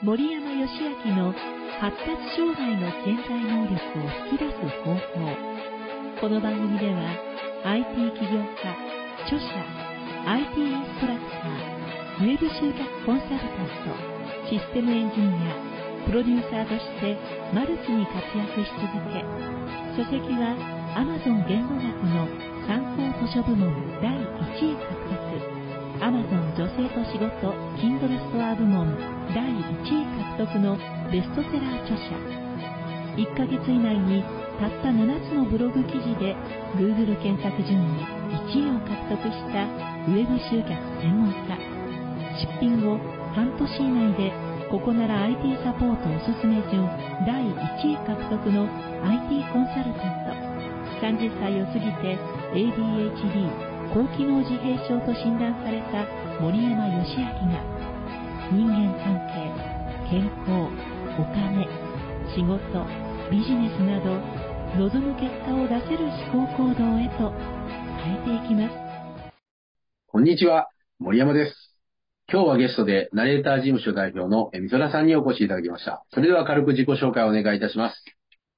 森山義明の発達障害の潜在能力を引き出す方法。この番組では IT 起業家著者 IT インストラクターウェブ集客コンサルタントシステムエンジニアプロデューサーとしてマルチに活躍し続け書籍は Amazon 言語学の参考図書部門第1位獲得。Amazon 女性と仕事 Kindle ストア部門第1位獲得のベストセラー著者。1ヶ月以内にたった7つのブログ記事で Google 検索順位1位を獲得したウェブ集客専門家。出品後半年以内でここなら IT サポートおすすめ順第1位獲得の IT コンサルタント。30歳を過ぎて ADHD 高機能自閉症と診断された森山義明が人間関係健康お金仕事ビジネスなど望む結果を出せる思考行動へと変えていきます。こんにちは森山です。今日はゲストでナレーター事務所代表のみそらさんにお越しいただきました。それでは軽く自己紹介をお願いいたします。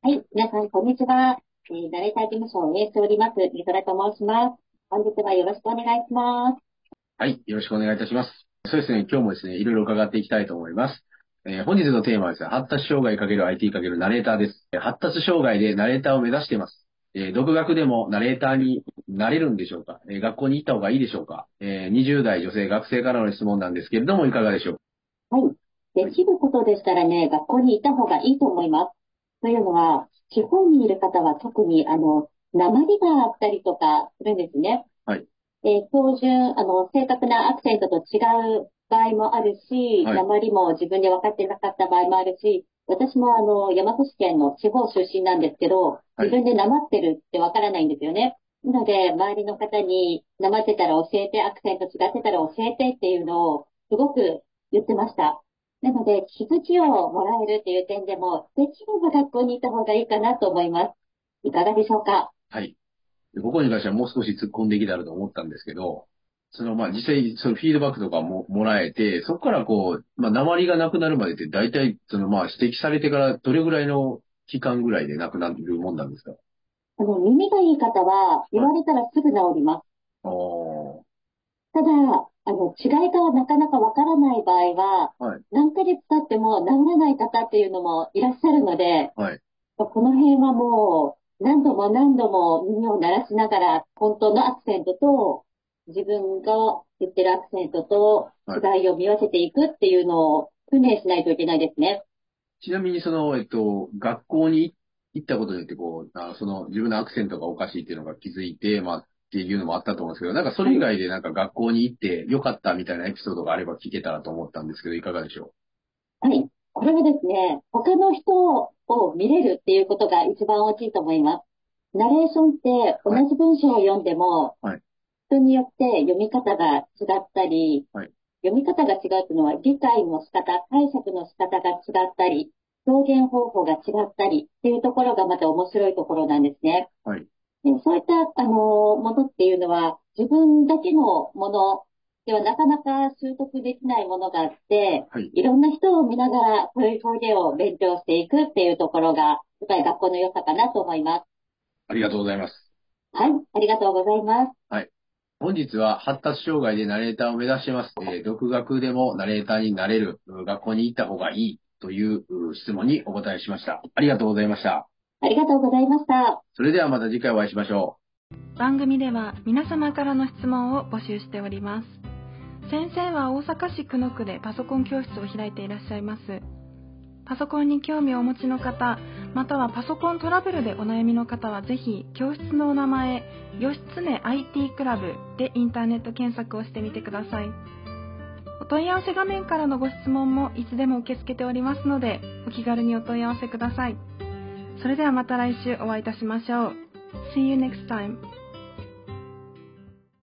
はい皆さんこんにちは、えー、ナレーター事務所を運営しておりますみそらと申します本日はよろしくお願いします。はい、よろしくお願いいたします。そうですね、今日もですね、いろいろ伺っていきたいと思います。えー、本日のテーマはですね、発達障害 ×IT× ナレーターです。発達障害でナレーターを目指しています。えー、独学でもナレーターになれるんでしょうか、えー、学校に行った方がいいでしょうか、えー、20代女性学生からの質問なんですけれども、いかがでしょう？かはい。できることでしたらね、学校に行った方がいいと思います。というのは、地方にいる方は特に、あの、鉛があったりとかするんですね。はい。で、標準、あの、正確なアクセントと違う場合もあるし、はい、鉛も自分で分かってなかった場合もあるし、私もあの、山口県の地方出身なんですけど、自分でなまってるって分からないんですよね。なので、周りの方に、なまってたら教えて、アクセント違ってたら教えてっていうのを、すごく言ってました。なので、気づきをもらえるっていう点でも、できれば学校に行った方がいいかなと思います。いかがでしょうか？はい。ここに関してはもう少し突っ込んできたらと思ったんですけど、その、まあ、実際、そのフィードバックとかももらえて、そこからこう、まあ、鉛がなくなるまでって、大体、その、まあ、指摘されてからどれぐらいの期間ぐらいでなくなるもんなんですか？あの、耳がいい方は、言われたらすぐ治ります。ただ、あの、違いがなかなかわからない場合は、はい、何ヶ月経っても治らない方っていうのもいらっしゃるので、はい、この辺はもう、何度も何度も耳を鳴らしながら、本当のアクセントと、自分が言ってるアクセントと違いを見分けていくっていうのを訓練しないといけないですね。ちなみにその、えっと、学校に行ったことによって、こう、あその自分のアクセントがおかしいっていうのが気づいて、まあ、っていうのもあったと思うんですけど、なんかそれ以外でなんか学校に行ってよかったみたいなエピソードがあれば聞けたらと思ったんですけど、いかがでしょう？はい。これはですね、他の人を見れるっていうことが一番大きいと思います。ナレーションって同じ文章を読んでも、はい、人によって読み方が違ったり、はい、読み方が違うというのは理解の仕方、解釈の仕方が違ったり、表現方法が違ったりっていうところがまた面白いところなんですね。はい、でそういった、あのものっていうのは自分だけのものではなかなか習得できないものがあって、はい、いろんな人を見ながらそういう表現を勉強していくっていうところが、やっぱり学校の良さかなと思います。ありがとうございます。はい、ありがとうございます。はい。本日は発達障害でナレーターを目指してます。えー、独学でもナレーターになれる、学校に行った方がいいという質問にお答えしました。ありがとうございました。ありがとうございました。それではまた次回お会いしましょう。番組では皆様からの質問を募集しております。先生は大阪市久野区でパソコン教室を開いていらっしゃいます。パソコンに興味をお持ちの方、またはパソコントラブルでお悩みの方はぜひ教室のお名前義経 IT クラブでインターネット検索をしてみてください。お問い合わせ画面からのご質問もいつでも受け付けておりますのでお気軽にお問い合わせください。それではまた来週お会いいたしましょう。See you next time.